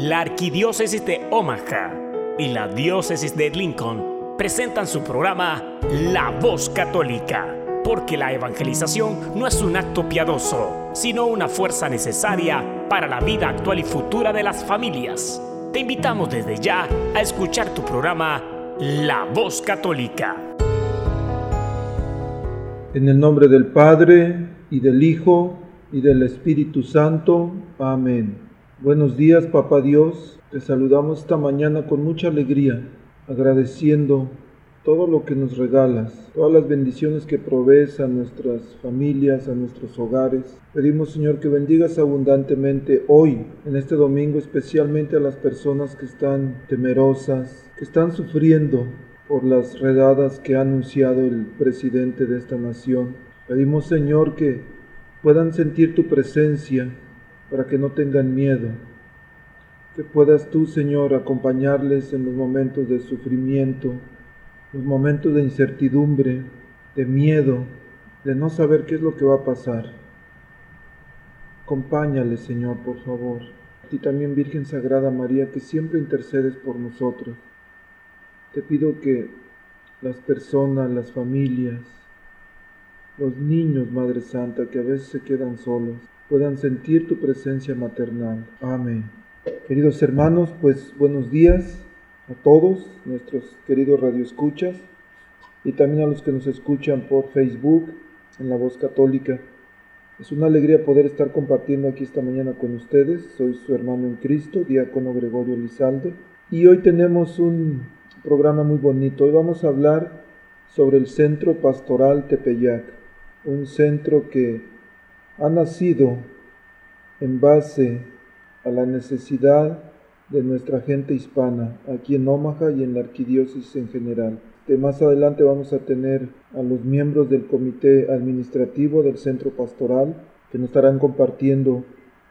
La Arquidiócesis de Omaha y la Diócesis de Lincoln presentan su programa La Voz Católica, porque la evangelización no es un acto piadoso, sino una fuerza necesaria para la vida actual y futura de las familias. Te invitamos desde ya a escuchar tu programa La Voz Católica. En el nombre del Padre, y del Hijo, y del Espíritu Santo. Amén. Buenos días, Papá Dios. Te saludamos esta mañana con mucha alegría, agradeciendo todo lo que nos regalas, todas las bendiciones que provees a nuestras familias, a nuestros hogares. Pedimos, Señor, que bendigas abundantemente hoy, en este domingo, especialmente a las personas que están temerosas, que están sufriendo por las redadas que ha anunciado el presidente de esta nación. Pedimos, Señor, que puedan sentir tu presencia para que no tengan miedo. Que puedas tú, Señor, acompañarles en los momentos de sufrimiento, los momentos de incertidumbre, de miedo, de no saber qué es lo que va a pasar. Acompáñales, Señor, por favor. A ti también, Virgen Sagrada María, que siempre intercedes por nosotros. Te pido que las personas, las familias, los niños, Madre Santa, que a veces se quedan solos, puedan sentir tu presencia maternal. Amén. Queridos hermanos, pues buenos días a todos nuestros queridos radioescuchas y también a los que nos escuchan por Facebook en La Voz Católica. Es una alegría poder estar compartiendo aquí esta mañana con ustedes. Soy su hermano en Cristo, diácono Gregorio Lizalde, y hoy tenemos un programa muy bonito. Hoy vamos a hablar sobre el Centro Pastoral Tepeyac, un centro que ha nacido en base a la necesidad de nuestra gente hispana aquí en Omaha y en la arquidiócesis en general. De más adelante vamos a tener a los miembros del comité administrativo del centro pastoral que nos estarán compartiendo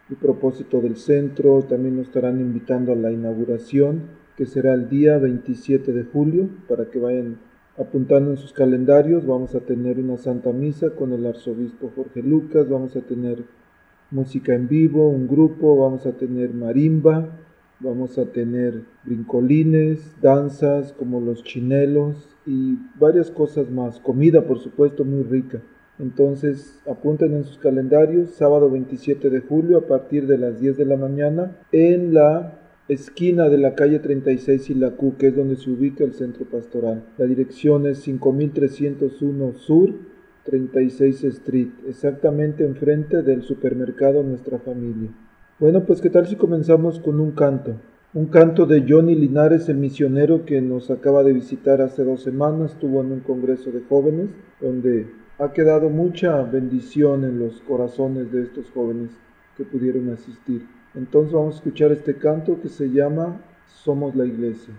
el propósito del centro, también nos estarán invitando a la inauguración que será el día 27 de julio para que vayan apuntando en sus calendarios, vamos a tener una Santa Misa con el arzobispo Jorge Lucas, vamos a tener música en vivo, un grupo, vamos a tener marimba, vamos a tener brincolines, danzas como los chinelos y varias cosas más, comida por supuesto muy rica. Entonces apunten en sus calendarios, sábado 27 de julio a partir de las 10 de la mañana en la esquina de la calle 36 y la Q, que es donde se ubica el centro pastoral. La dirección es 5301 Sur, 36 Street, exactamente enfrente del supermercado Nuestra Familia. Bueno, pues qué tal si comenzamos con un canto. Un canto de Johnny Linares, el misionero que nos acaba de visitar hace dos semanas, estuvo en un congreso de jóvenes donde ha quedado mucha bendición en los corazones de estos jóvenes que pudieron asistir. Entonces vamos a escuchar este canto que se llama Somos la Iglesia.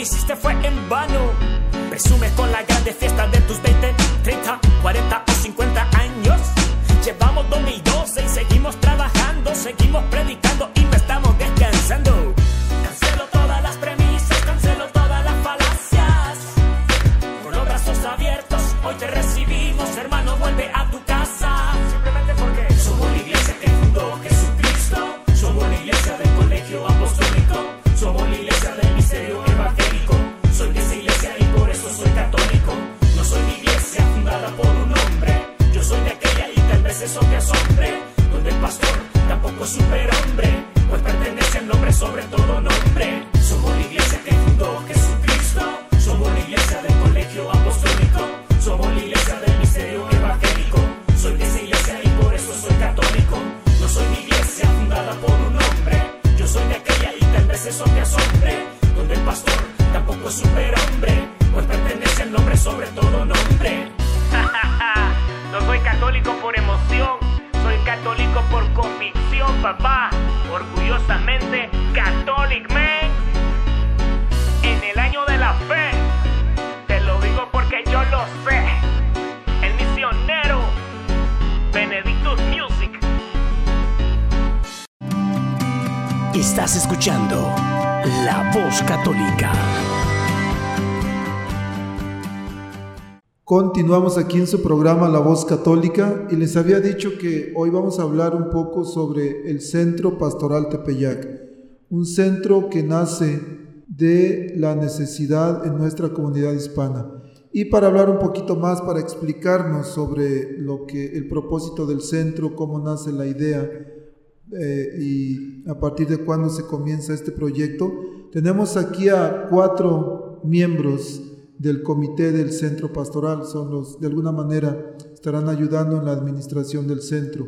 Que hiciste fue en vano. Presumes con la grande fiesta de tus 20, 30, 40 Continuamos aquí en su programa La Voz Católica y les había dicho que hoy vamos a hablar un poco sobre el Centro Pastoral Tepeyac, un centro que nace de la necesidad en nuestra comunidad hispana. Y para hablar un poquito más, para explicarnos sobre lo que el propósito del centro, cómo nace la idea eh, y a partir de cuándo se comienza este proyecto, tenemos aquí a cuatro miembros del comité del centro pastoral, son los, de alguna manera, estarán ayudando en la administración del centro.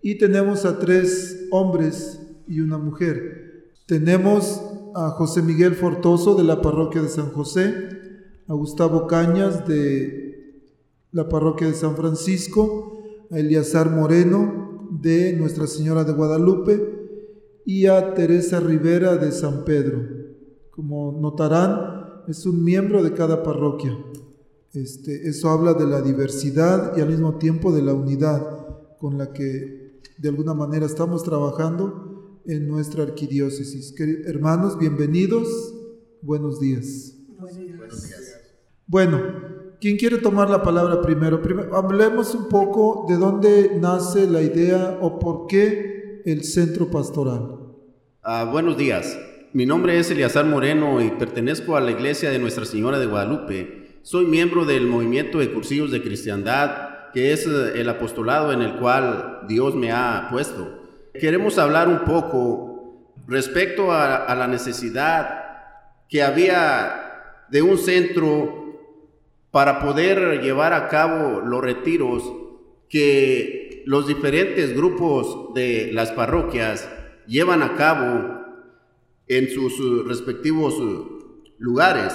Y tenemos a tres hombres y una mujer. Tenemos a José Miguel Fortoso de la parroquia de San José, a Gustavo Cañas de la parroquia de San Francisco, a Eliazar Moreno de Nuestra Señora de Guadalupe y a Teresa Rivera de San Pedro. Como notarán, es un miembro de cada parroquia. Este, eso habla de la diversidad y al mismo tiempo de la unidad con la que de alguna manera estamos trabajando en nuestra arquidiócesis. Queridos hermanos, bienvenidos. Buenos días. Buenos días. Bueno, ¿quién quiere tomar la palabra primero? primero? Hablemos un poco de dónde nace la idea o por qué el centro pastoral. Ah, buenos días. Mi nombre es Eliazar Moreno y pertenezco a la iglesia de Nuestra Señora de Guadalupe. Soy miembro del movimiento de cursillos de cristiandad, que es eh, el apostolado en el cual Dios me ha puesto. Queremos hablar un poco respecto a, a la necesidad que había de un centro para poder llevar a cabo los retiros que los diferentes grupos de las parroquias llevan a cabo en sus uh, respectivos uh, lugares.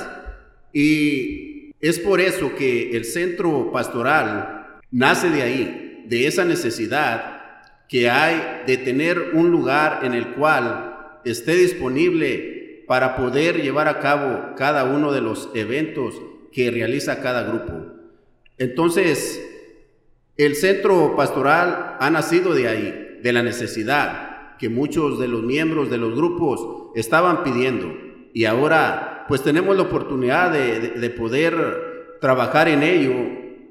Y es por eso que el centro pastoral nace de ahí, de esa necesidad que hay de tener un lugar en el cual esté disponible para poder llevar a cabo cada uno de los eventos que realiza cada grupo. Entonces, el centro pastoral ha nacido de ahí, de la necesidad que muchos de los miembros de los grupos estaban pidiendo. Y ahora pues tenemos la oportunidad de, de, de poder trabajar en ello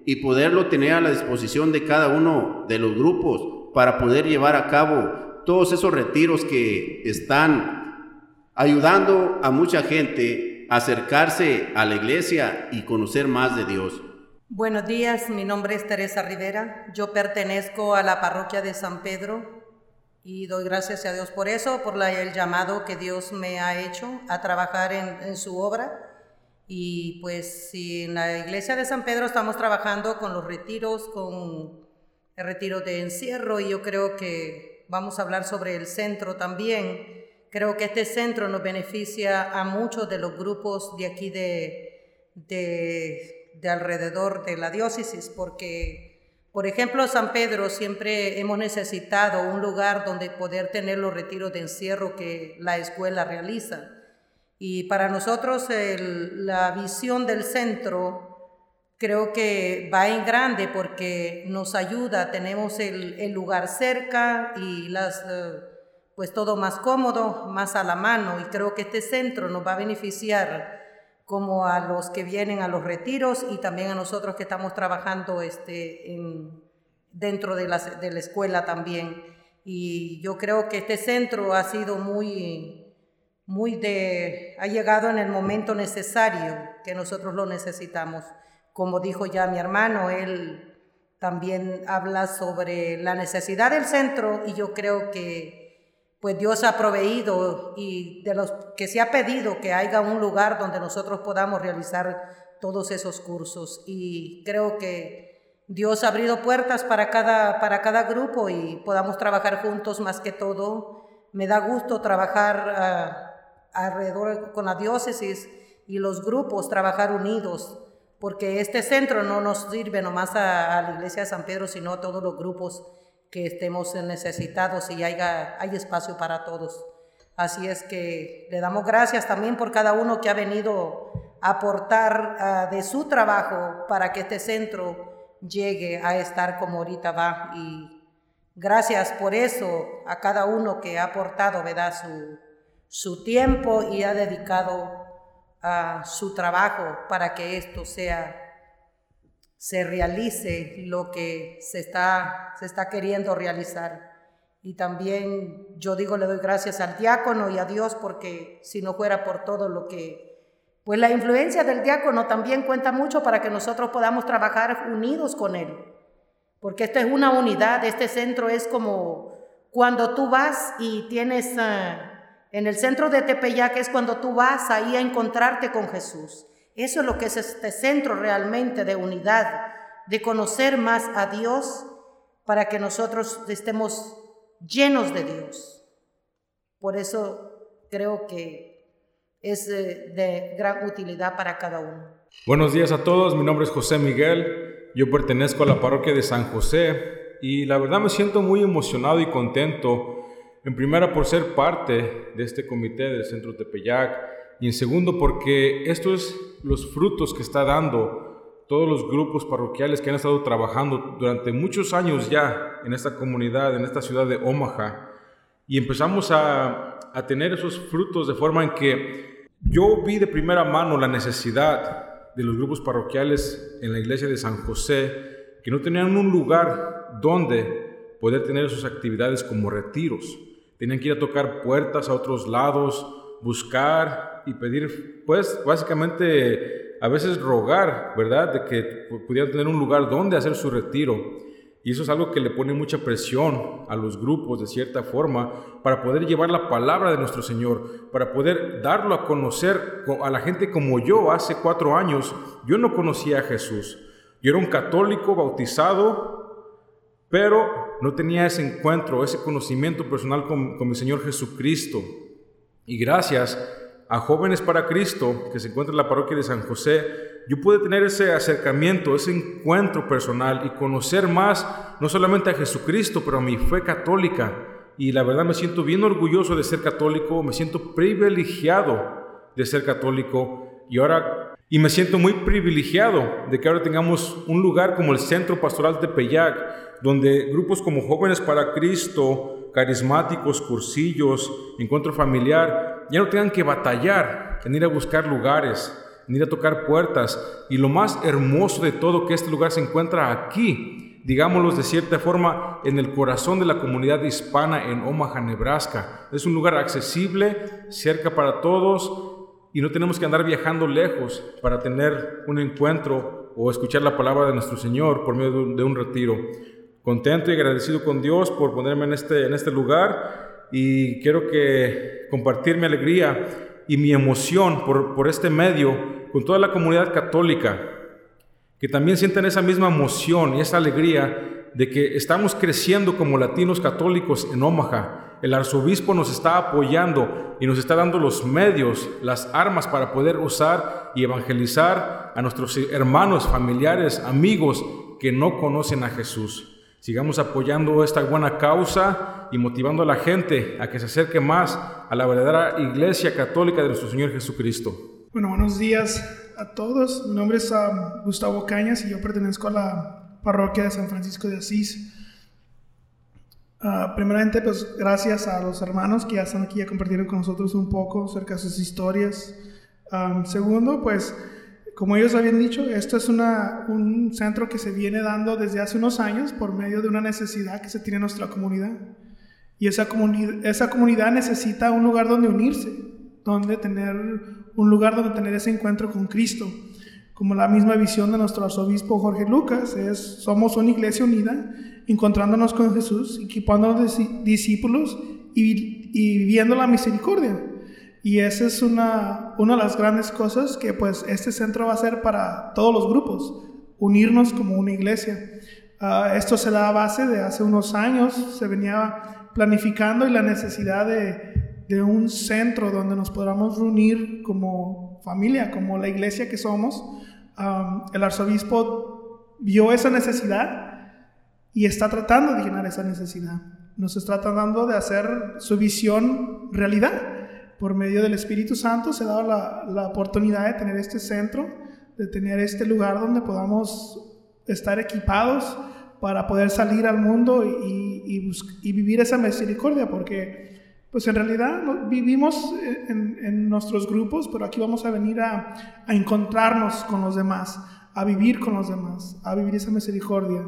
y poderlo tener a la disposición de cada uno de los grupos para poder llevar a cabo todos esos retiros que están ayudando a mucha gente a acercarse a la iglesia y conocer más de Dios. Buenos días, mi nombre es Teresa Rivera, yo pertenezco a la parroquia de San Pedro y doy gracias a Dios por eso, por la, el llamado que Dios me ha hecho a trabajar en, en su obra. Y pues si en la iglesia de San Pedro estamos trabajando con los retiros, con el retiro de encierro y yo creo que vamos a hablar sobre el centro también. Creo que este centro nos beneficia a muchos de los grupos de aquí de, de, de alrededor de la diócesis, porque, por ejemplo, San Pedro siempre hemos necesitado un lugar donde poder tener los retiros de encierro que la escuela realiza. Y para nosotros la visión del centro creo que va en grande porque nos ayuda, tenemos el, lugar cerca y las, eh, pues todo más cómodo, más a la mano y creo que este centro nos va a beneficiar como a los que vienen a los retiros y también a nosotros que estamos trabajando este, en, dentro de la, de la escuela también. Y yo creo que este centro ha sido muy, muy de, ha llegado en el momento necesario que nosotros lo necesitamos. Como dijo ya mi hermano, él también habla sobre la necesidad del centro y yo creo que pues Dios ha proveído y de los que se ha pedido que haya un lugar donde nosotros podamos realizar todos esos cursos y creo que Dios ha abrido puertas para cada, para cada grupo y podamos trabajar juntos más que todo. Me da gusto trabajar ah, alrededor con la diócesis y los grupos, trabajar unidos, porque este centro no nos sirve nomás a, a la iglesia de San Pedro, sino a todos los grupos que estemos necesitados y haya, hay espacio para todos. Así es que le damos gracias también por cada uno que ha venido a aportar ah, de su trabajo para que este centro llegue a estar como ahorita va. Y gracias por eso a cada uno que ha aportado ¿verdad? Su, su tiempo y ha dedicado a su trabajo para que esto sea se realice lo que se está, se está queriendo realizar. Y también yo digo, le doy gracias al diácono y a Dios porque si no fuera por todo lo que... Pues la influencia del diácono también cuenta mucho para que nosotros podamos trabajar unidos con él. Porque esta es una unidad, este centro es como cuando tú vas y tienes... Ah, en el centro de Tepeyac es cuando tú vas ahí a encontrarte con Jesús. Eso es lo que es este centro realmente de unidad, de conocer más a Dios para que nosotros estemos llenos de Dios. Por eso creo que es eh, de gran utilidad para cada uno. Buenos días a todos, mi nombre es José Miguel, yo pertenezco a la parroquia de San José y la verdad me siento muy emocionado y contento, en primera por ser parte de este comité del Centro Tepeyac, y en segundo porque esto es los frutos que está dando todos los grupos parroquiales que han estado trabajando durante muchos años ya en esta comunidad, en esta ciudad de Omaha. Y empezamos a, a tener esos frutos de forma en que yo vi de primera mano la necesidad de los grupos parroquiales en la iglesia de San José, que no tenían un lugar donde poder tener sus actividades como retiros. Tenían que ir a tocar puertas a otros lados, buscar y pedir, pues básicamente a veces rogar, ¿verdad? De que pudieran tener un lugar donde hacer su retiro. Y eso es algo que le pone mucha presión a los grupos de cierta forma para poder llevar la palabra de nuestro Señor, para poder darlo a conocer a la gente como yo hace cuatro años. Yo no conocía a Jesús. Yo era un católico bautizado, pero no tenía ese encuentro, ese conocimiento personal con, con mi Señor Jesucristo. Y gracias a Jóvenes para Cristo, que se encuentra en la parroquia de San José, yo pude tener ese acercamiento, ese encuentro personal y conocer más, no solamente a Jesucristo, pero a mi fe católica. Y la verdad me siento bien orgulloso de ser católico, me siento privilegiado de ser católico y ahora y me siento muy privilegiado de que ahora tengamos un lugar como el Centro Pastoral de Peyac, donde grupos como Jóvenes para Cristo, carismáticos, cursillos, encuentro familiar, ya no tengan que batallar en ir a buscar lugares, en ir a tocar puertas. Y lo más hermoso de todo que este lugar se encuentra aquí, digámoslo de cierta forma, en el corazón de la comunidad hispana en Omaha, Nebraska. Es un lugar accesible, cerca para todos y no tenemos que andar viajando lejos para tener un encuentro o escuchar la palabra de nuestro Señor por medio de un, retiro. Contento y agradecido con Dios por ponerme en este, en este lugar y quiero que compartir mi alegría y mi emoción por, por este medio con toda la comunidad católica, que también sientan esa misma emoción y esa alegría de que estamos creciendo como latinos católicos en Omaha. El arzobispo nos está apoyando y nos está dando los medios, las armas para poder usar y evangelizar a nuestros hermanos, familiares, amigos que no conocen a Jesús. Sigamos apoyando esta buena causa y motivando a la gente a que se acerque más a la verdadera iglesia católica de nuestro Señor Jesucristo. Bueno, buenos días a todos. Mi nombre es ah, Gustavo Cañas y yo pertenezco a la parroquia de San Francisco de Asís. Uh, primeramente, pues gracias a los hermanos que ya están aquí a compartir con nosotros un poco acerca de sus historias. Um, segundo, pues como ellos habían dicho, esto es una, un centro que se viene dando desde hace unos años por medio de una necesidad que se tiene en nuestra comunidad. Y esa, comuni esa comunidad necesita un lugar donde unirse, donde tener un lugar donde tener ese encuentro con Cristo. Como la misma visión de nuestro arzobispo Jorge Lucas, es somos una iglesia unida, encontrándonos con Jesús, equipándonos de discípulos y, y viviendo la misericordia. Y esa es una, una de las grandes cosas que pues este centro va a hacer para todos los grupos, unirnos como una iglesia. Uh, esto se da a base de hace unos años, se venía planificando y la necesidad de, de un centro donde nos podamos reunir como familia, como la iglesia que somos. El arzobispo vio esa necesidad y está tratando de llenar esa necesidad. Nos está tratando de hacer su visión realidad por medio del Espíritu Santo se da la, la, oportunidad de tener este centro, de tener este lugar donde podamos estar equipados para poder salir al mundo y, y, vivir esa misericordia, porque pues en realidad vivimos en, nuestros grupos, pero aquí vamos a venir a, a, encontrarnos con los demás, a vivir con los demás, a vivir esa misericordia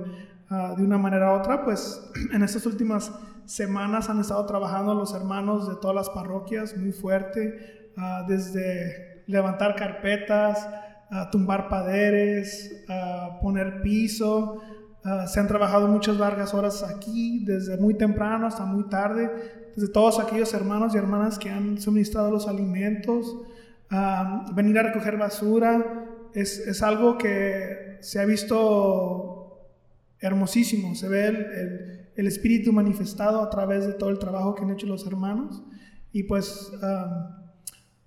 uh, de una manera u otra, pues en estas últimas semanas han estado trabajando los hermanos de todas las parroquias muy fuerte, ah, desde levantar carpetas, a tumbar paderes, a poner piso. Ah, se han trabajado muchas largas horas aquí, desde muy temprano hasta muy tarde, desde todos aquellos hermanos y hermanas que han suministrado los alimentos, venir a recoger basura, es, es, algo que se ha visto hermosísimo, se ve el Espíritu manifestado a través de todo el trabajo que han hecho los hermanos. Y pues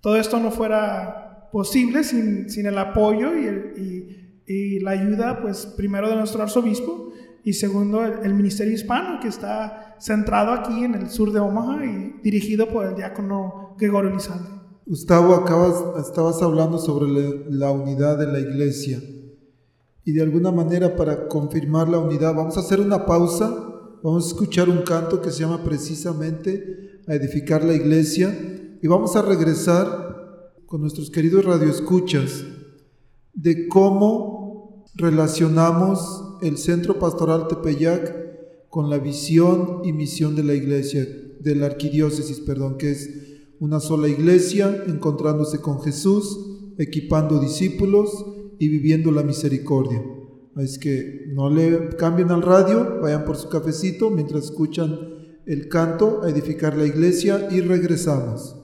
todo esto no fuera posible sin, sin el apoyo y, y, la ayuda, pues primero de nuestro arzobispo y segundo el, Ministerio Hispano, que está centrado aquí en el sur de Omaha y dirigido por el diácono Gregorio Lizalde. Gustavo, acabas, estabas hablando sobre la unidad de la iglesia y de alguna manera para confirmar la unidad vamos a hacer una pausa Vamos a escuchar un canto que se llama precisamente a edificar la iglesia y vamos a regresar con nuestros queridos radioescuchas de cómo relacionamos el Centro Pastoral Tepeyac con la visión y misión de la iglesia, de la arquidiócesis, perdón, que es una sola iglesia encontrándose con Jesús, equipando discípulos y viviendo la misericordia. Es que no le cambien al radio, vayan por su cafecito mientras escuchan el canto a edificar la iglesia y regresamos.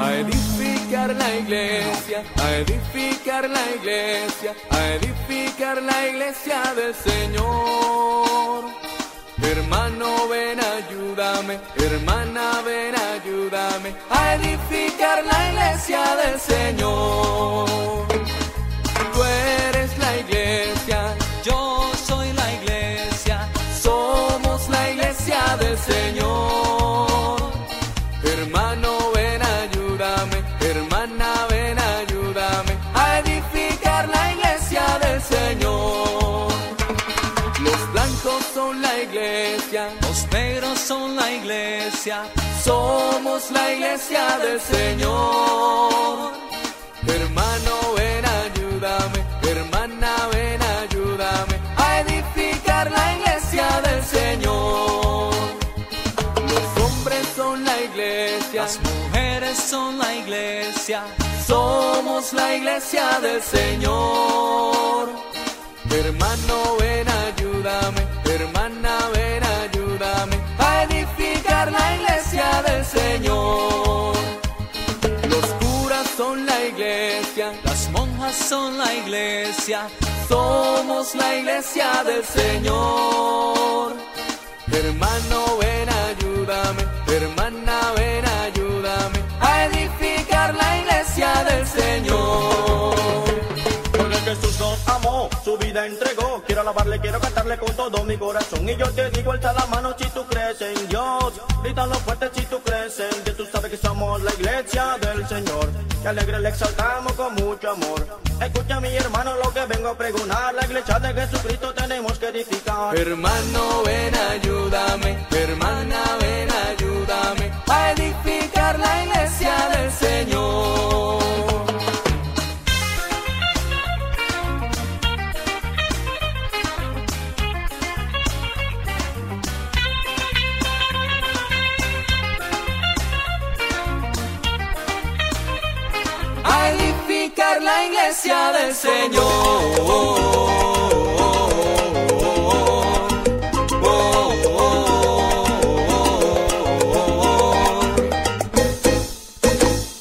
A edificar la iglesia, a edificar la iglesia, a edificar la iglesia del Señor. Hermano, ven, ayúdame, hermana, ven, ayúdame a edificar la iglesia del Señor. Tú eres la iglesia, yo soy la iglesia, somos la iglesia del Señor. Los negros son la iglesia, somos la iglesia del Señor. Hermano, ven, ayúdame, hermana, ven, ayúdame a edificar la iglesia del Señor. Los hombres son la iglesia, las mujeres son la iglesia, somos la iglesia del Señor. Hermano, ven, ayúdame, Señor. Los curas son la iglesia, las monjas son la iglesia, somos la iglesia del Señor. Hermano, ven, ayúdame, hermana, ven, ayúdame a edificar la iglesia del Señor. Porque Jesús nos amó, su vida entregó Alabarle, quiero cantarle con todo mi corazón. Y yo te digo, alza la mano si tú crees en Dios. Grítalo fuerte si tú crees en Dios. Tú sabes que somos la iglesia del Señor. Que alegre le exaltamos con mucho amor. Escucha mi hermano lo que vengo a pregonar. La iglesia de Jesucristo tenemos que edificar. Hermano, ven, ayúdame, hermana, ven, ayúdame a edificar la iglesia del Señor. Del Señor.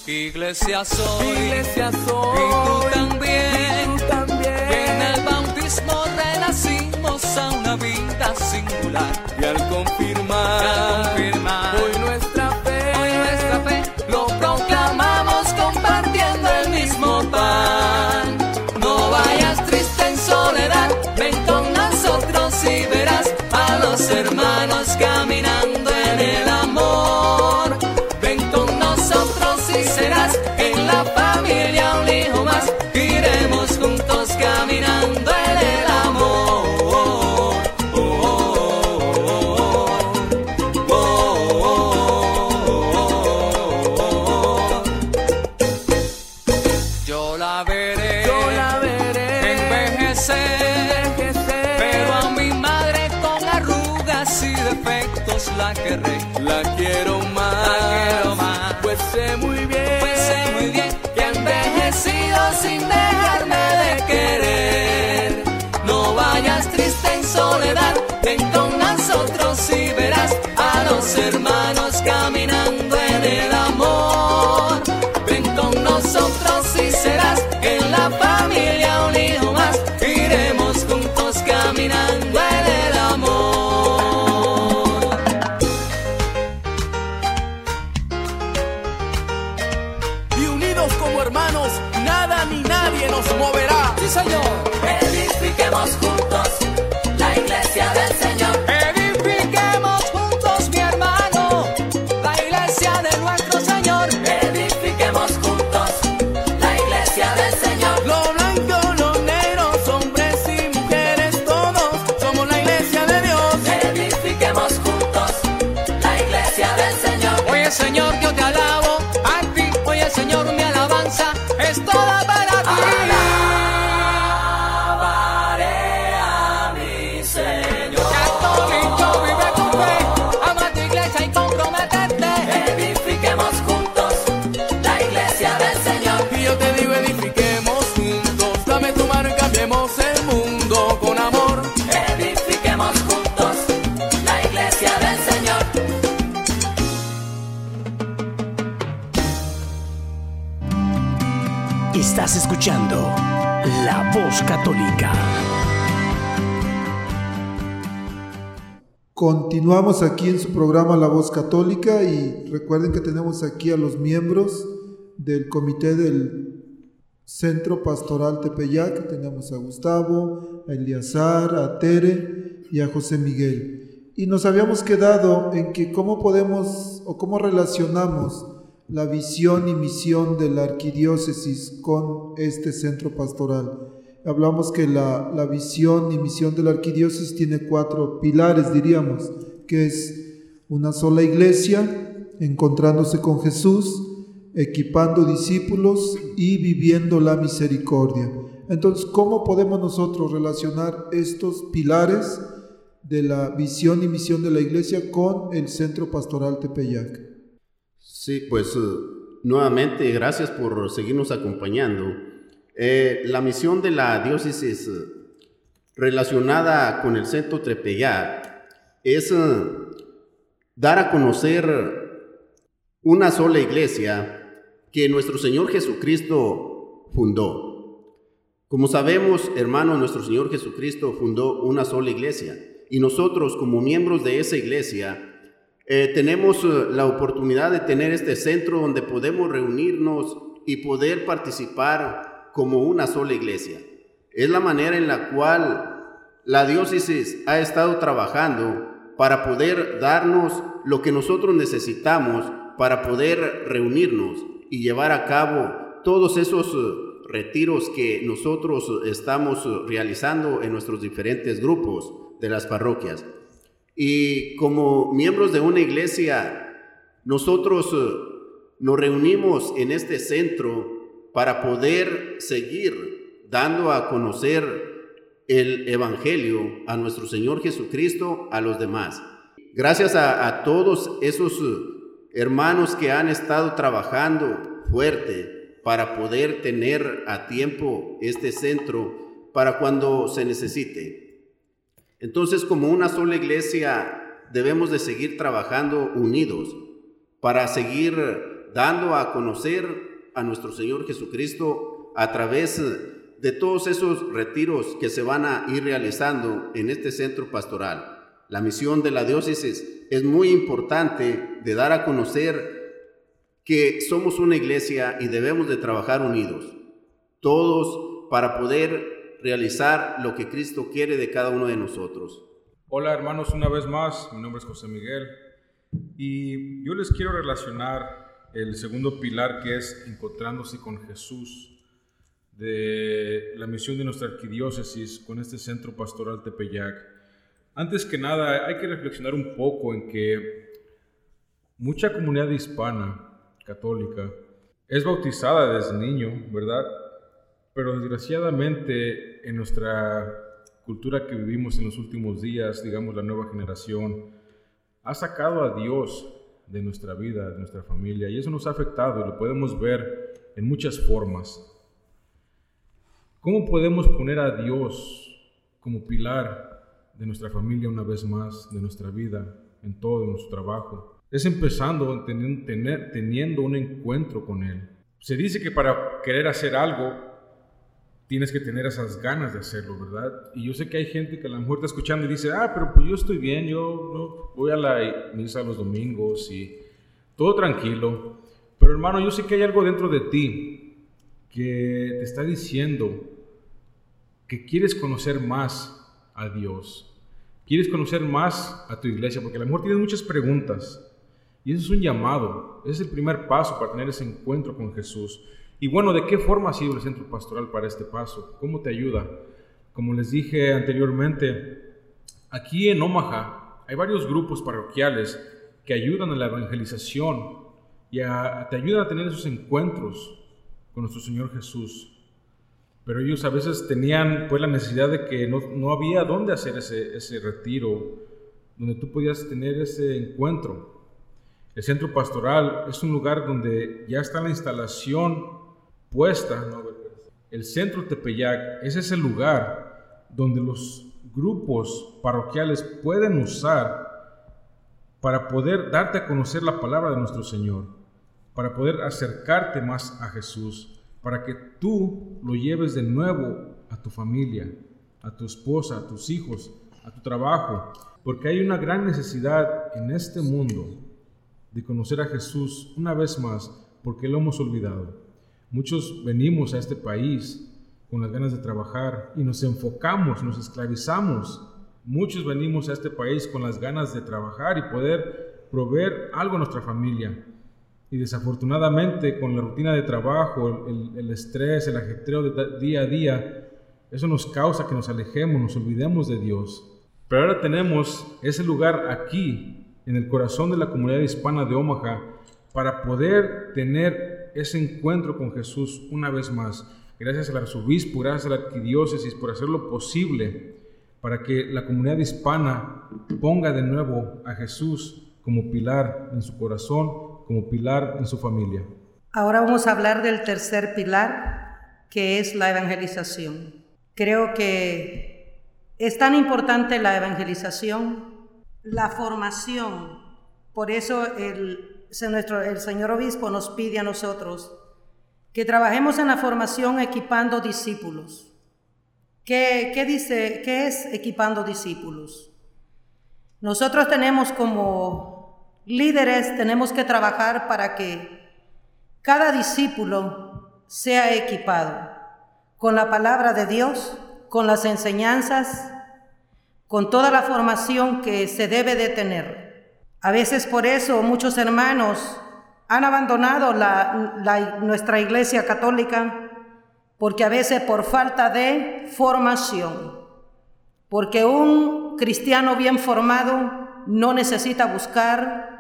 Iglesia soy, iglesia soy, y tú también, también. Y en el bautismo renacimos a una vida singular. Y al confirmar, al confirmar hoy nuestra con nosotros y verás a los hermanos caminando escuchando La Voz Católica. Continuamos aquí en su programa La Voz Católica y recuerden que tenemos aquí a los miembros del comité del Centro Pastoral Tepeyac. Tenemos a Gustavo, a Eliazar, a Tere y a José Miguel. Y nos habíamos quedado en que cómo podemos o cómo relacionamos la visión y misión de la arquidiócesis con este centro pastoral. Hablamos que la, visión y misión de la arquidiócesis tiene cuatro pilares, diríamos, que es una sola iglesia, encontrándose con Jesús, equipando discípulos y viviendo la misericordia. Entonces, ¿cómo podemos nosotros relacionar estos pilares de la visión y misión de la iglesia con el centro pastoral Tepeyac? Sí, pues eh, nuevamente gracias por seguirnos acompañando. Eh, la misión de la diócesis eh, relacionada con el centro Tepeyac es dar a conocer una sola iglesia que nuestro Señor Jesucristo fundó. Como sabemos, hermanos, nuestro Señor Jesucristo fundó una sola iglesia y nosotros como miembros de esa iglesia eh, tenemos eh, la oportunidad de tener este centro donde podemos reunirnos y poder participar como una sola iglesia. Es la manera en la cual la diócesis ha estado trabajando para poder darnos lo que nosotros necesitamos para poder reunirnos y llevar a cabo todos esos eh, retiros que nosotros estamos realizando en nuestros diferentes grupos de las parroquias. Y como miembros de una iglesia, nosotros eh, nos reunimos en este centro para poder seguir dando a conocer el Evangelio a nuestro Señor Jesucristo a los demás. Gracias a, todos esos eh, hermanos que han estado trabajando fuerte para poder tener a tiempo este centro para cuando se necesite. Entonces, como una sola iglesia, debemos de seguir trabajando unidos para seguir dando a conocer a nuestro Señor Jesucristo a través de todos esos retiros que se van a ir realizando en este centro pastoral. La misión de la diócesis es muy importante de dar a conocer que somos una iglesia y debemos de trabajar unidos, todos para poder realizar lo que Cristo quiere de cada uno de nosotros. Hola hermanos, una vez más, mi nombre es José Miguel y yo les quiero relacionar el segundo pilar que es encontrándose con Jesús de la misión de nuestra arquidiócesis con este centro pastoral Tepeyac. Antes que nada, hay que reflexionar un poco en que mucha comunidad hispana católica es bautizada desde niño, ¿verdad? Pero desgraciadamente en nuestra cultura que vivimos en los últimos días, digamos la nueva generación, ha sacado a Dios de nuestra vida, de nuestra familia, y eso nos ha afectado y lo podemos ver en muchas formas. ¿Cómo podemos poner a Dios como pilar de nuestra familia una vez más, de nuestra vida, en todo nuestro trabajo? Es empezando teniendo un encuentro con Él. Se dice que para querer hacer algo tienes que tener esas ganas de hacerlo, ¿verdad? Y yo sé que hay gente que a lo mejor está escuchando y dice, ah, pero pues yo estoy bien, yo no, voy a la misa los domingos y todo tranquilo. Pero hermano, yo sé que hay algo dentro de ti que te está diciendo que quieres conocer más a Dios, quieres conocer más a tu iglesia, porque a lo mejor tienes muchas preguntas. Y eso es un llamado, es el primer paso para tener ese encuentro con Jesús. Y bueno, ¿de qué forma ha sido el centro pastoral para este paso? ¿Cómo te ayuda? Como les dije anteriormente, aquí en Omaha hay varios grupos parroquiales que ayudan a la evangelización y te ayudan a tener esos encuentros con nuestro Señor Jesús. Pero ellos a veces tenían pues la necesidad de que no, no había dónde hacer ese, ese retiro, donde tú podías tener ese encuentro. El centro pastoral es un lugar donde ya está la instalación El centro Tepeyac es ese lugar donde los grupos parroquiales pueden usar para poder darte a conocer la palabra de nuestro Señor, para poder acercarte más a Jesús, para que tú lo lleves de nuevo a tu familia, a tu esposa, a tus hijos, a tu trabajo, porque hay una gran necesidad en este mundo de conocer a Jesús una vez más, porque lo hemos olvidado. Muchos venimos a este país con las ganas de trabajar y nos enfocamos, nos esclavizamos. Muchos venimos a este país con las ganas de trabajar y poder proveer algo a nuestra familia. Y desafortunadamente con la rutina de trabajo, el, estrés, el ajetreo de día a día, eso nos causa que nos alejemos, nos olvidemos de Dios. Pero ahora tenemos ese lugar aquí, en el corazón de la comunidad hispana de Omaha, para poder tener ese encuentro con Jesús una vez más. Gracias al arzobispo, gracias a la arquidiócesis por hacer lo posible para que la comunidad hispana ponga de nuevo a Jesús como pilar en su corazón, como pilar en su familia. Ahora vamos a hablar del tercer pilar, que es la evangelización. Creo que es tan importante la evangelización, la formación. Por eso el, el señor obispo nos pide a nosotros que trabajemos en la formación equipando discípulos. ¿Qué, qué dice? ¿Qué es equipando discípulos? Nosotros tenemos como líderes, tenemos que trabajar para que cada discípulo sea equipado con la palabra de Dios, con las enseñanzas, con toda la formación que se debe de tener. A veces por eso muchos hermanos han abandonado nuestra iglesia católica porque a veces por falta de formación, porque un cristiano bien formado no necesita buscar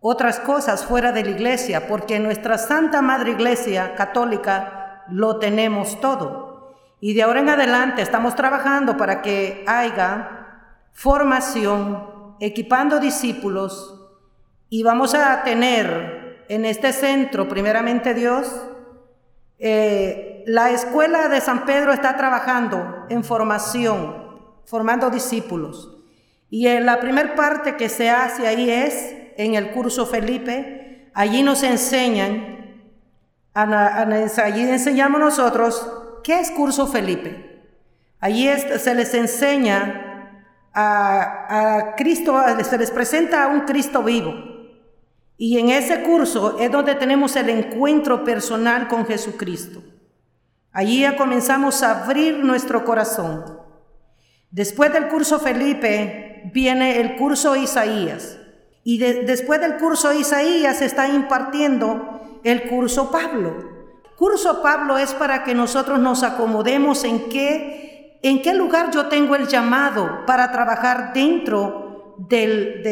otras cosas fuera de la iglesia, porque nuestra Santa Madre Iglesia católica lo tenemos todo. Y de ahora en adelante estamos trabajando para que haya formación, equipando discípulos, y vamos a tener en este centro, primeramente Dios, eh, la escuela de San Pedro está trabajando en formación, formando discípulos. Y en la primera parte que se hace ahí es en el curso Felipe. Allí nos enseñan, allí enseñamos nosotros qué es curso Felipe. Allí se les enseña a, a Cristo, se les presenta a un Cristo vivo. Y en ese curso es donde tenemos el encuentro personal con Jesucristo. Allí ya comenzamos a abrir nuestro corazón. Después del curso Felipe viene el curso Isaías. Y después del curso Isaías está impartiendo el curso Pablo. Curso Pablo es para que nosotros nos acomodemos en qué, en qué lugar yo tengo el llamado para trabajar dentro del,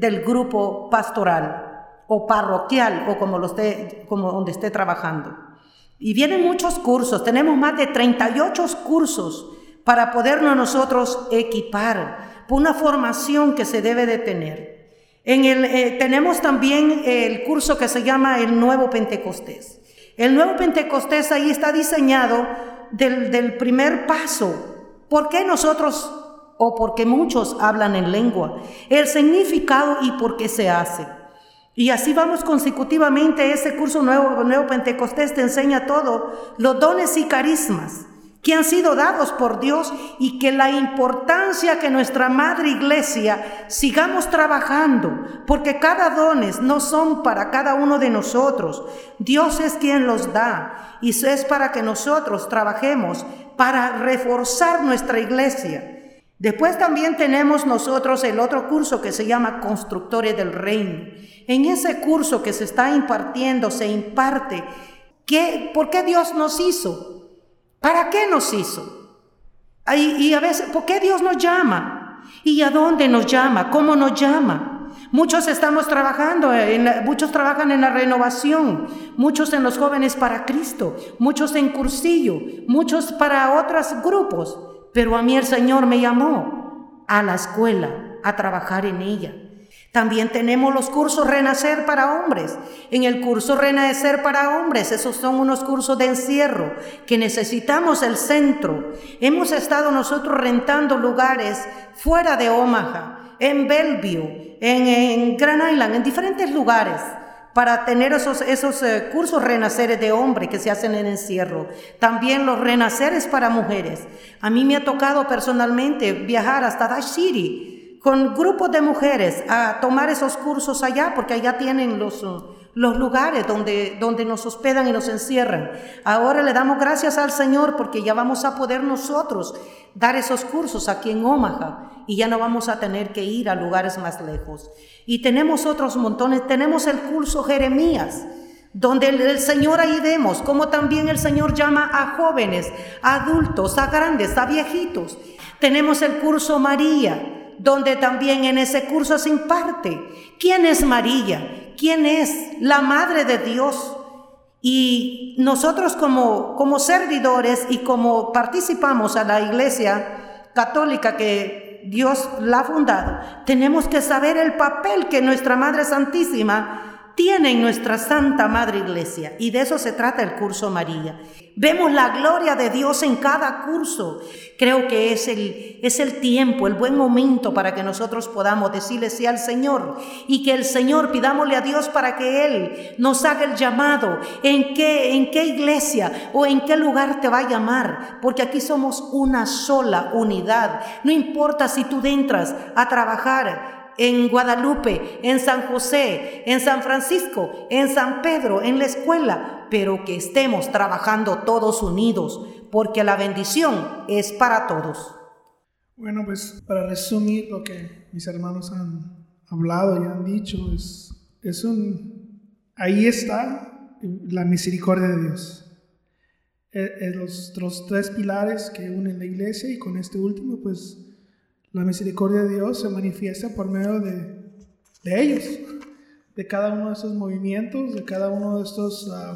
del, grupo pastoral o parroquial o como, lo esté, como donde esté trabajando. Y vienen muchos cursos, tenemos más de 38 cursos para podernos nosotros equipar por una formación que se debe de tener. En el, eh, tenemos también el curso que se llama el Nuevo Pentecostés. El Nuevo Pentecostés ahí está diseñado del, del primer paso. ¿Por qué nosotros o porque muchos hablan en lengua? El significado y por qué se hace. Y así vamos consecutivamente. Ese curso nuevo, nuevo Pentecostés te enseña todo, los dones y carismas que han sido dados por Dios y que la importancia que nuestra madre iglesia sigamos trabajando, porque cada dones no son para cada uno de nosotros. Dios es quien los da y es para que nosotros trabajemos para reforzar nuestra iglesia. Después también tenemos nosotros el otro curso que se llama Constructores del Reino. En ese curso que se está impartiendo, se imparte ¿qué, por qué Dios nos hizo, para qué nos hizo. Y, a veces, ¿por qué Dios nos llama? ¿Y a dónde nos llama? ¿Cómo nos llama? Muchos estamos trabajando, muchos trabajan en la renovación, muchos en los jóvenes para Cristo, muchos en cursillo, muchos para otros grupos. Pero a mí el Señor me llamó a la escuela, a trabajar en ella. También tenemos los cursos Renacer para hombres. En el curso Renacer para hombres, esos son unos cursos de encierro que necesitamos el centro. Hemos estado nosotros rentando lugares fuera de Omaha, en Bellevue, en, en Grand Island, en diferentes lugares para tener esos, esos eh, cursos renaceres de hombre que se hacen en encierro. También los renaceres para mujeres. A mí me ha tocado personalmente viajar hasta Dash City con grupos de mujeres a tomar esos cursos allá, porque allá tienen los, los lugares donde, donde nos hospedan y nos encierran. Ahora le damos gracias al Señor porque ya vamos a poder nosotros dar esos cursos aquí en Omaha y ya no vamos a tener que ir a lugares más lejos. Y tenemos otros montones, tenemos el curso Jeremías donde el, Señor ahí vemos como también el Señor llama a jóvenes, a adultos, a grandes, a viejitos. Tenemos el curso María, donde también en ese curso se imparte quién es María, quién es la Madre de Dios. Y nosotros como, como servidores y como participamos a la iglesia católica que Dios la ha fundado, tenemos que saber el papel que nuestra Madre Santísima tienen nuestra Santa Madre Iglesia. Y de eso se trata el curso María. Vemos la gloria de Dios en cada curso. Creo que es el, es el tiempo, el buen momento para que nosotros podamos decirle sí al Señor y que el Señor pidámosle a Dios para que Él nos haga el llamado en qué, en qué iglesia o en qué lugar te va a llamar, porque aquí somos una sola unidad. No importa si tú entras a trabajar en Guadalupe, en San José, en San Francisco, en San Pedro, en la escuela, pero que estemos trabajando todos unidos, porque la bendición es para todos. Bueno, pues para resumir lo que mis hermanos han hablado y han dicho, es, es un, ahí está la misericordia de Dios. Es, los, los tres pilares que unen la iglesia y con este último, pues la misericordia de Dios se manifiesta por medio de, ellos, de cada uno de estos movimientos, de cada uno de estos ah,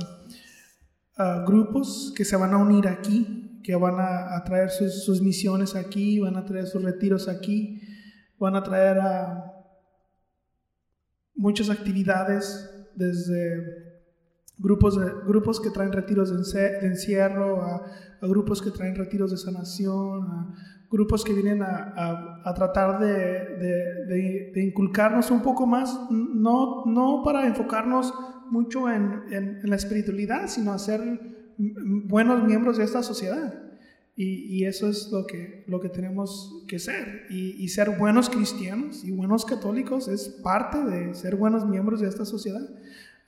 ah, grupos que se van a unir aquí, que van a, traer sus, misiones aquí, van a traer sus retiros aquí, van a traer muchas actividades desde grupos, grupos que traen retiros de, encierro, a, a, grupos que traen retiros de sanación, a grupos que vienen a, a, tratar de, de, de, inculcarnos un poco más, no, no para enfocarnos mucho en, en, la espiritualidad, sino a ser buenos miembros de esta sociedad. Y, y, eso es lo que, lo que tenemos que ser. Y, y, ser buenos cristianos y buenos católicos es parte de ser buenos miembros de esta sociedad.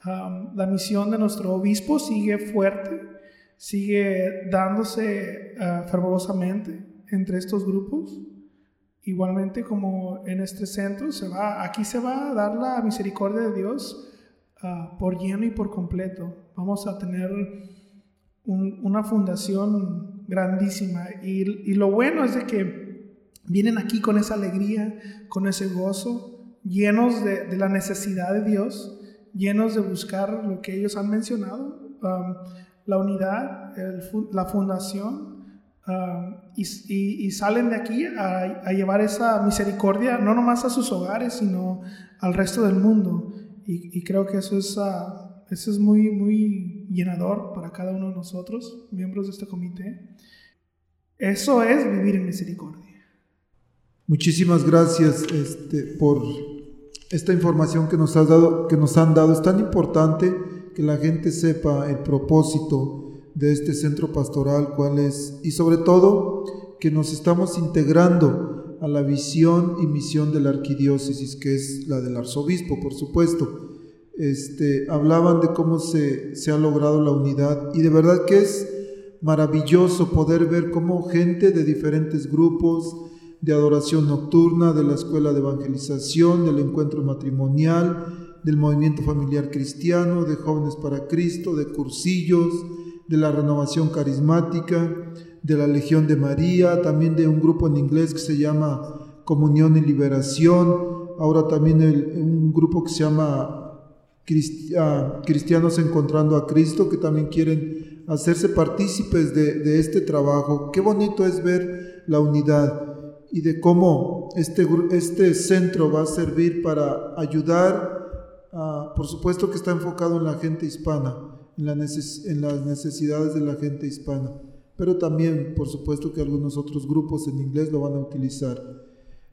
la misión de nuestro obispo sigue fuerte, sigue dándose uh, fervorosamente entre estos grupos. Igualmente como en este centro, se va, aquí se va a dar la misericordia de Dios ah, por lleno y por completo. Vamos a tener una fundación grandísima. Y, lo bueno es de que vienen aquí con esa alegría, con ese gozo, llenos de, la necesidad de Dios, llenos de buscar lo que ellos han mencionado, ah, la unidad, la fundación y, salen de aquí a, llevar esa misericordia no nomás a sus hogares, sino al resto del mundo. Y, creo que eso es, uh, eso es muy, muy llenador para cada uno de nosotros, miembros de este comité. Eso es vivir en misericordia. Muchísimas gracias este, por esta información que nos, has dado, que nos han dado. Es tan importante que la gente sepa el propósito de este centro pastoral, cuál es, y sobre todo que nos estamos integrando a la visión y misión de la arquidiócesis, que es la del arzobispo, por supuesto. Este, hablaban de cómo se, se ha logrado la unidad y de verdad que es maravilloso poder ver cómo gente de diferentes grupos, de adoración nocturna, de la escuela de evangelización, del encuentro matrimonial, del movimiento familiar cristiano, de jóvenes para Cristo, de cursillos, de la renovación carismática, de la Legión de María, también de un grupo en inglés que se llama Comunión y Liberación, ahora también un grupo que se llama ah, Cristianos Encontrando a Cristo, que también quieren hacerse partícipes de, este trabajo. Qué bonito es ver la unidad y de cómo este, este centro va a servir para ayudar, por supuesto que está enfocado en la gente hispana, en, las necesidades de la gente hispana, pero también, por supuesto, que algunos otros grupos en inglés lo van a utilizar.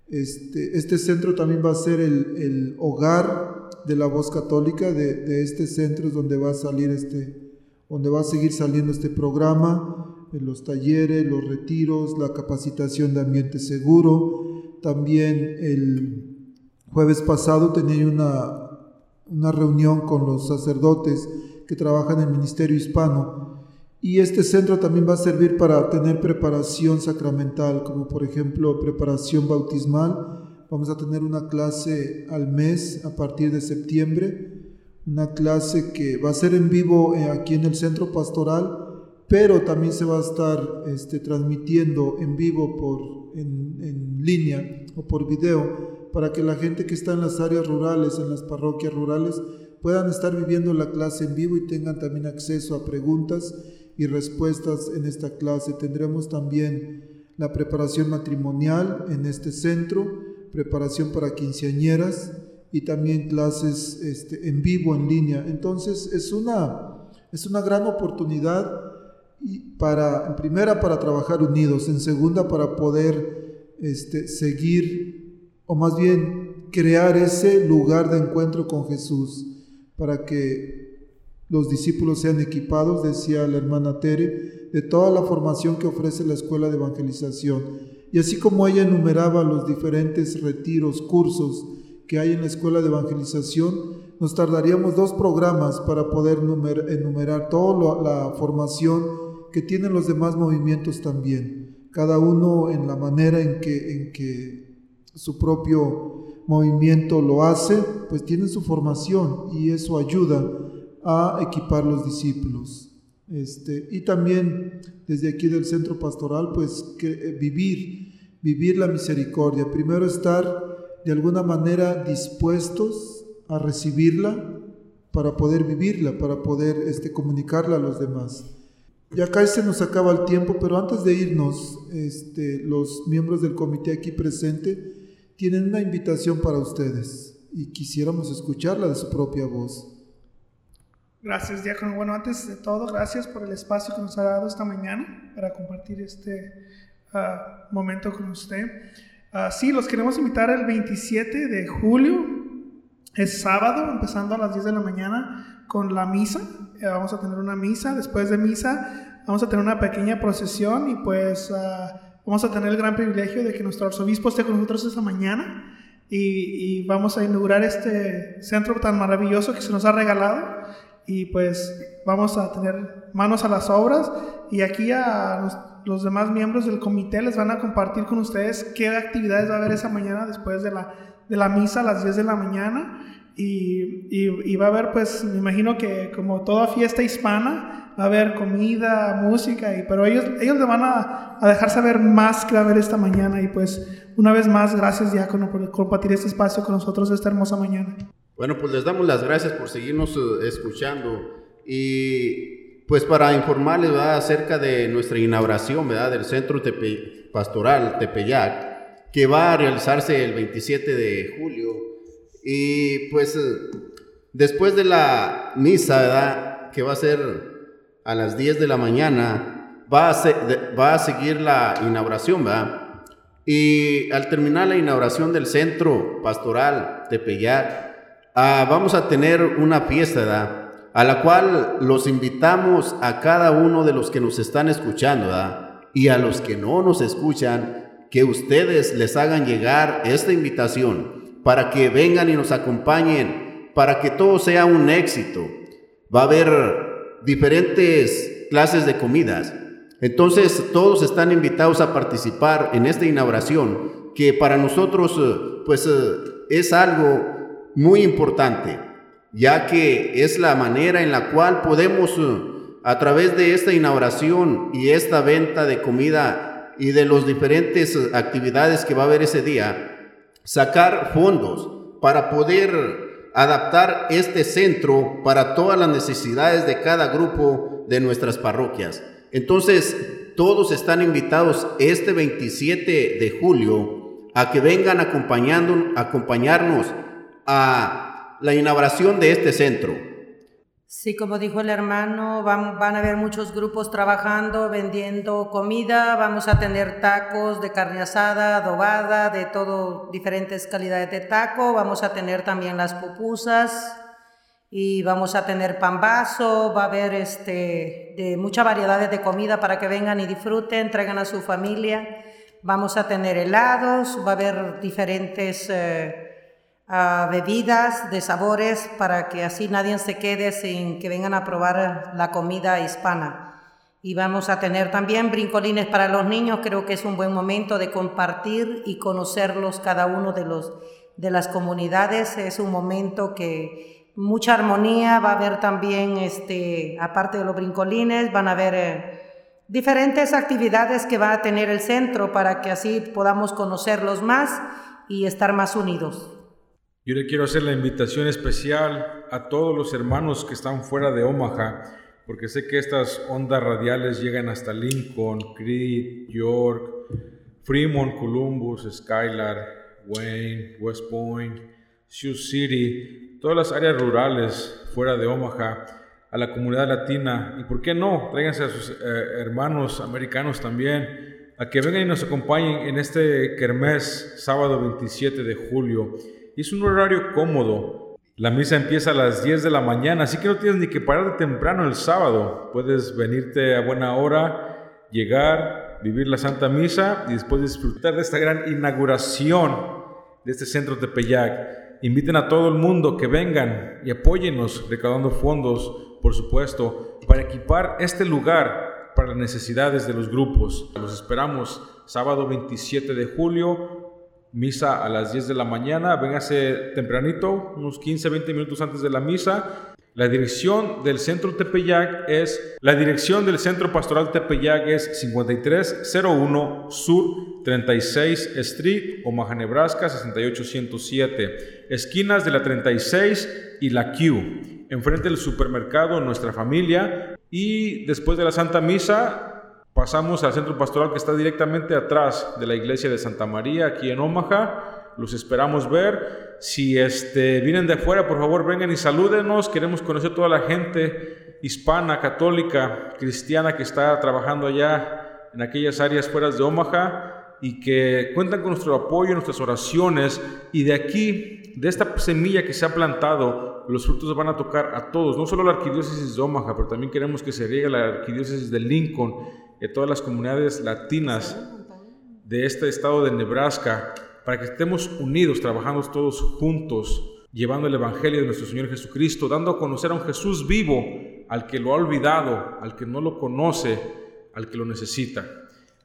Este, este centro también va a ser el, hogar de la voz católica, de, este centro es donde va a salir este, donde va a seguir saliendo este programa, en los talleres, los retiros, la capacitación de ambiente seguro. También el jueves pasado tenía una, una reunión con los sacerdotes que trabajan en el Ministerio Hispano. Y este centro también va a servir para tener preparación sacramental, como por ejemplo preparación bautismal. Vamos a tener una clase al mes a partir de septiembre, una clase que va a ser en vivo eh, aquí en el centro pastoral, pero también se va a estar este, transmitiendo en vivo por, en, en línea o por video para que la gente que está en las áreas rurales, en las parroquias rurales, puedan estar viviendo la clase en vivo y tengan también acceso a preguntas y respuestas en esta clase. Tendremos también la preparación matrimonial en este centro, preparación para quinceañeras y también clases este, en vivo, en línea. Entonces es una, es una gran oportunidad y para, en primera, para trabajar unidos, en segunda, para poder este, seguir, o más bien crear ese lugar de encuentro con Jesús, para que los discípulos sean equipados, decía la hermana Tere, de toda la formación que ofrece la Escuela de Evangelización. Y así como ella enumeraba los diferentes retiros, cursos que hay en la Escuela de Evangelización, nos tardaríamos dos programas para poder enumerar toda la formación que tienen los demás movimientos también, cada uno en la manera en que, en que su propio movimiento lo hace, pues tienen su formación y eso ayuda a equipar los discípulos. Este, y también desde aquí del centro pastoral, pues que, eh, vivir, vivir la misericordia. Primero estar de alguna manera dispuestos a recibirla para poder vivirla, para poder este, comunicarla a los demás. Ya casi se nos acaba el tiempo, pero antes de irnos, este, los miembros del comité aquí presente tienen una invitación para ustedes y quisiéramos escucharla de su propia voz. Gracias, Diácono. Bueno, antes de todo, gracias por el espacio que nos ha dado esta mañana para compartir este ah, momento con usted. Uh, sí, los queremos invitar el 27 de julio, es sábado, empezando a las 10 de la mañana con la misa. Eh, vamos a tener una misa. Después de misa vamos a tener una pequeña procesión y pues ah, vamos a tener el gran privilegio de que nuestro arzobispo esté con nosotros esta mañana y, y, vamos a inaugurar este centro tan maravilloso que se nos ha regalado. Y pues vamos a tener manos a las obras y aquí a los, los demás miembros del comité les van a compartir con ustedes qué actividades va a haber esa mañana después de la, de la misa a las 10 de la mañana. Y, y, va a haber, pues, me imagino que como toda fiesta hispana, a haber comida, música, y, pero ellos, ellos le van a, a dejar saber más que va a haber esta mañana. Y pues, una vez más, gracias, Diácono, por compartir este espacio con nosotros esta hermosa mañana. Bueno, pues les damos las gracias por seguirnos eh, escuchando. Y pues para informarles ¿verdad? acerca de nuestra inauguración ¿verdad? del Centro Tepe Pastoral Tepeyac, que va a realizarse el 27 de julio y pues eh, después de la misa, ¿verdad? que va a ser a las 10 de la mañana, va a, va a seguir la inauguración, ¿verdad? Y al terminar la inauguración del centro pastoral de Pellar, ah, vamos a tener una fiesta, ¿verdad? A la cual los invitamos a cada uno de los que nos están escuchando, ¿verdad? Y a los que no nos escuchan, que ustedes les hagan llegar esta invitación para que vengan y nos acompañen, para que todo sea un éxito. Va a haber diferentes clases de comidas. Entonces todos están invitados a participar en esta inauguración que para nosotros eh, pues eh, es algo muy importante, ya que es la manera en la cual podemos eh, a través de esta inauguración y esta venta de comida y de las diferentes actividades que va a haber ese día, sacar fondos para poder adaptar este centro para todas las necesidades de cada grupo de nuestras parroquias. Entonces, todos están invitados este 27 de julio a que vengan acompañando, acompañarnos a la inauguración de este centro. Sí, como dijo el hermano, van, van, a haber muchos grupos trabajando, vendiendo comida, vamos a tener tacos de carne asada, adobada, de todo, diferentes calidades de taco, vamos a tener también las pupusas y vamos a tener pambazo, va a haber este, de muchas variedades de comida para que vengan y disfruten, traigan a su familia, vamos a tener helados, va a haber diferentes... Eh, bebidas de sabores para que así nadie se quede sin que vengan a probar la comida hispana. Y vamos a tener también brincolines para los niños, creo que es un buen momento de compartir y conocerlos cada uno de los de las comunidades, es un momento que mucha armonía, va a haber también este aparte de los brincolines, van a haber eh, diferentes actividades que va a tener el centro para que así podamos conocerlos más y estar más unidos. Yo le quiero hacer la invitación especial a todos los hermanos que están fuera de Omaha, porque sé que estas ondas radiales llegan hasta Lincoln, Creed, York, Fremont, Columbus, Skylar, Wayne, West Point, Sioux City, todas las áreas rurales fuera de Omaha, a la comunidad latina y, ¿por qué no? Tráiganse a sus eh, hermanos americanos también a que vengan y nos acompañen en este kermés sábado 27 de julio. Es un horario cómodo. La misa empieza a las 10 de la mañana, así que no tienes ni que parar de temprano el sábado. Puedes venirte a buena hora, llegar, vivir la Santa Misa y después disfrutar de esta gran inauguración de este centro Tepeyac. Inviten a todo el mundo que vengan y apóyennos recaudando fondos por supuesto, para equipar este lugar para las necesidades de los grupos. Los esperamos sábado 27 de julio, misa a las 10 de la mañana. Véngase tempranito, unos 15, 20 minutos antes de la misa. La dirección del centro Tepeyac es, la dirección del centro pastoral Tepeyac es 5301 Sur 36 Street, Omaha, Nebraska 68107, esquinas de la 36 y la Q enfrente del supermercado Nuestra Familia y después de la Santa Misa pasamos al centro pastoral que está directamente atrás de la iglesia de Santa María aquí en Omaha. Los esperamos ver. Si este, vienen de afuera, por favor vengan y salúdenos. Queremos conocer toda la gente hispana, católica, cristiana que está trabajando allá en aquellas áreas fuera de Omaha y que cuentan con nuestro apoyo, nuestras oraciones y de aquí, de esta semilla que se ha plantado, los frutos van a tocar a todos, no solo la arquidiócesis de Omaha, pero también queremos que se riegue la arquidiócesis de Lincoln y a todas las comunidades latinas de este estado de Nebraska, para que estemos unidos, trabajando todos juntos, llevando el Evangelio de nuestro Señor Jesucristo, dando a conocer a un Jesús vivo, al que lo ha olvidado, al que no lo conoce, al que lo necesita.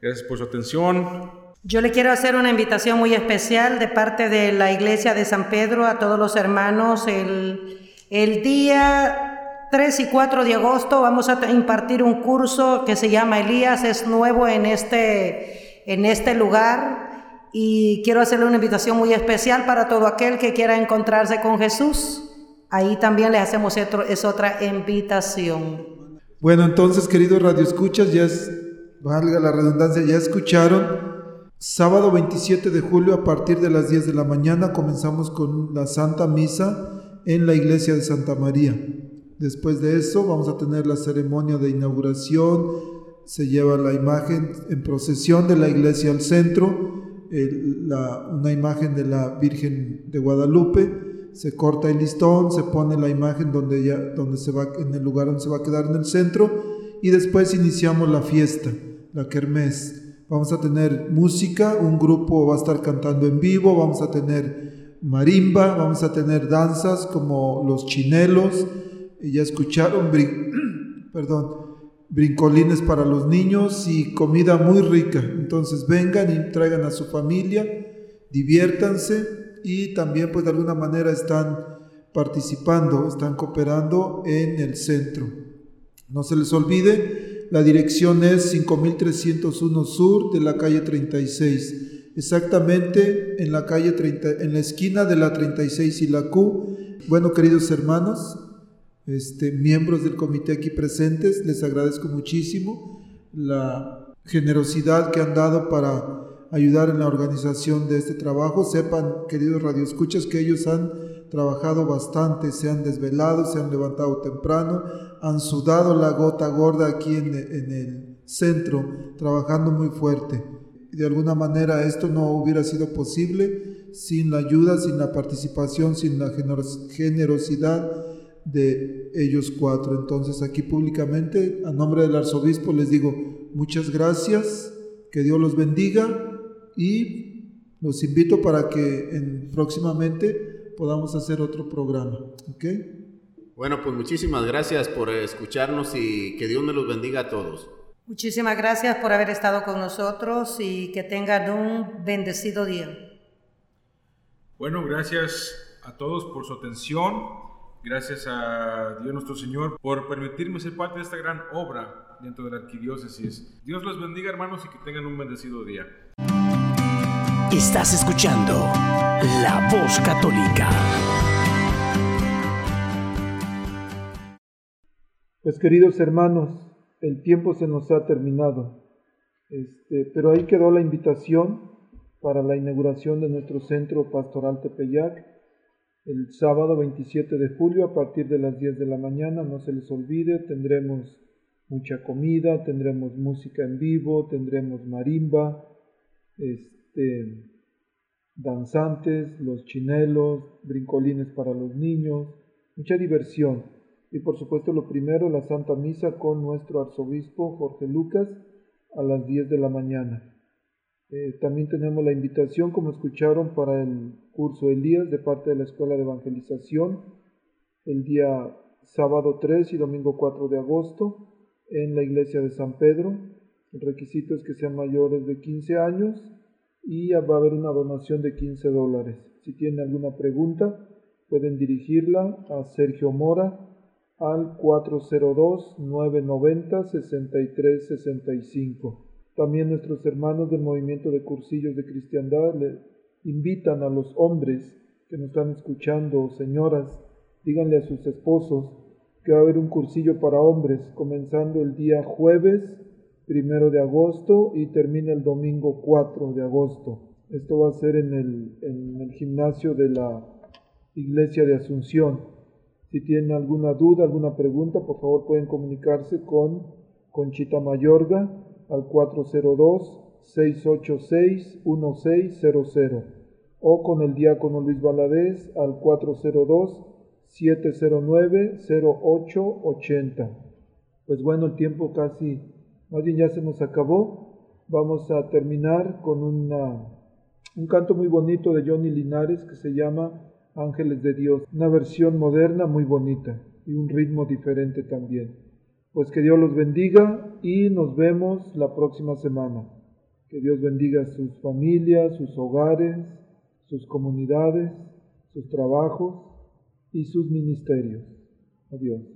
Gracias por su atención. Yo le quiero hacer una invitación muy especial de parte de la Iglesia de San Pedro a todos los hermanos. El, el día 3 y 4 de agosto vamos a impartir un curso que se llama Elías, es nuevo en este, en este lugar y quiero hacerle una invitación muy especial para todo aquel que quiera encontrarse con Jesús. Ahí también le hacemos es otra invitación. Bueno, entonces, queridos radioescuchas, ya valga la redundancia, ya escucharon Sábado 27 de julio a partir de las 10 de la mañana comenzamos con la Santa Misa en la iglesia de Santa María. Después de eso vamos a tener la ceremonia de inauguración, se lleva la imagen en procesión de la iglesia al centro, una imagen de la Virgen de Guadalupe, se corta el listón, se pone la imagen donde ya, donde se va, en el lugar donde se va a quedar en el centro. Y después iniciamos la fiesta, la kermés. Vamos a tener música, un grupo va a estar cantando en vivo, vamos a tener marimba, vamos a tener danzas como los chinelos, ya escucharon, brincolines para los niños y comida muy rica. Entonces vengan y traigan a su familia, diviértanse y también pues de alguna manera están participando, están cooperando en el centro. No se les olvide la dirección es 5301 Sur de la calle 36, exactamente en la calle 30, en la esquina de la 36 y la Q. Bueno, queridos hermanos, este, miembros del comité aquí presentes, les agradezco muchísimo la generosidad que han dado para ayudar en la organización de este trabajo. Sepan, queridos radioescuchas, que ellos han trabajado bastante, se han desvelado, se han levantado temprano, han sudado la gota gorda aquí en, el centro, trabajando muy fuerte. De alguna manera esto no hubiera sido posible sin la ayuda, sin la participación, sin la generosidad de ellos cuatro. Entonces aquí públicamente, a nombre del arzobispo, les digo muchas gracias, que Dios los bendiga y los invito para que en, próximamente podamos hacer otro programa. ¿Ok? Bueno, pues muchísimas gracias por escucharnos y que Dios me los bendiga a todos. Muchísimas gracias por haber estado con nosotros y que tengan un bendecido día. Bueno, gracias a todos por su atención. Gracias a Dios nuestro Señor por permitirme ser parte de esta gran obra dentro de la arquidiócesis. Dios los bendiga hermanos y que tengan un bendecido día. Estás escuchando La Voz Católica. Pues queridos hermanos, el tiempo se nos ha terminado, este, pero ahí quedó la invitación para la inauguración de nuestro centro pastoral Tepeyac. El sábado 27 de julio a partir de las 10 de la mañana, no se les olvide, tendremos mucha comida, tendremos música en vivo, tendremos marimba, este, danzantes, los chinelos, brincolines para los niños, mucha diversión. Y por supuesto lo primero, la Santa Misa con nuestro arzobispo Jorge Lucas a las 10 de la mañana. Eh, también tenemos la invitación, como escucharon, para el curso Elías de parte de la Escuela de Evangelización el día sábado 3 y domingo 4 de agosto en la iglesia de San Pedro. El requisito es que sean mayores de 15 años y va a haber una donación de 15 dólares. Si tienen alguna pregunta, pueden dirigirla a Sergio Mora al 402-990-6365. También nuestros hermanos del movimiento de cursillos de cristiandad le invitan a los hombres que nos están escuchando, señoras, díganle a sus esposos que va a haber un cursillo para hombres comenzando el día jueves primero de agosto y termina el domingo 4 de agosto. Esto va a ser en el, en el gimnasio de la iglesia de Asunción. Si tienen alguna duda, alguna pregunta, por favor pueden comunicarse con Conchita Mayorga al 402-686-1600 o con el diácono Luis Valadez al 402-709-0880. Pues bueno, el tiempo casi, más bien ya se nos acabó. Vamos a terminar con una, un canto muy bonito de Johnny Linares que se llama Ángeles de Dios, una versión moderna muy bonita y un ritmo diferente también. Pues que Dios los bendiga y nos vemos la próxima semana. Que Dios bendiga sus familias, sus hogares, sus comunidades, sus trabajos y sus ministerios. Adiós.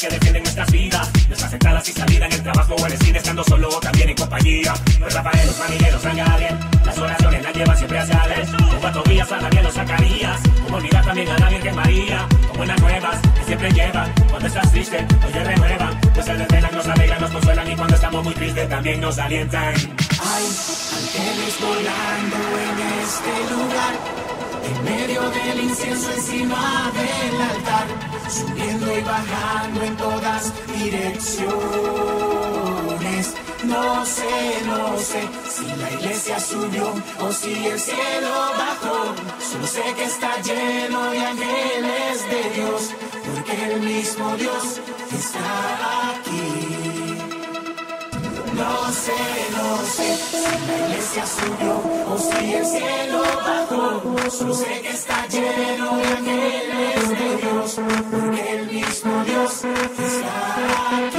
Que defienden nuestras vidas. Nuestras entradas y salidas en el trabajo o en el cine, estando solo o también en compañía. Pues Rafael, los marineros, San Gabriel. Las oraciones las llevan siempre hacia él. Con cuatro días, San Daniel, los Zacarías. Como olvidar también a la Virgen María. Con buenas nuevas que siempre llevan. Cuando estás triste, hoy te renuevan. Pues se desvelan, nos alegran, nos consuelan. Y cuando estamos muy tristes, también nos alientan. Hay ángeles volando en este lugar, en medio del incienso encima del altar, subiendo y bajando en todas direcciones. No sé, no sé si la iglesia subió o si el cielo bajó. Solo sé que está lleno de ángeles de Dios, porque el mismo Dios está. No sé, no sé si la iglesia subió o si el cielo bajó. Solo sé que está lleno de ángeles de Dios, porque el mismo Dios está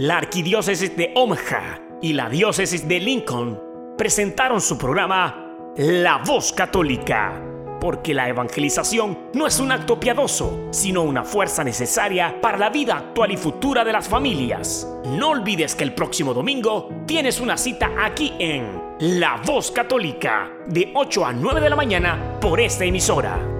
La arquidiócesis de Omaha y la diócesis de Lincoln presentaron su programa La Voz Católica, porque la evangelización no es un acto piadoso, sino una fuerza necesaria para la vida actual y futura de las familias. No olvides que el próximo domingo tienes una cita aquí en La Voz Católica, de 8 a 9 de la mañana por esta emisora.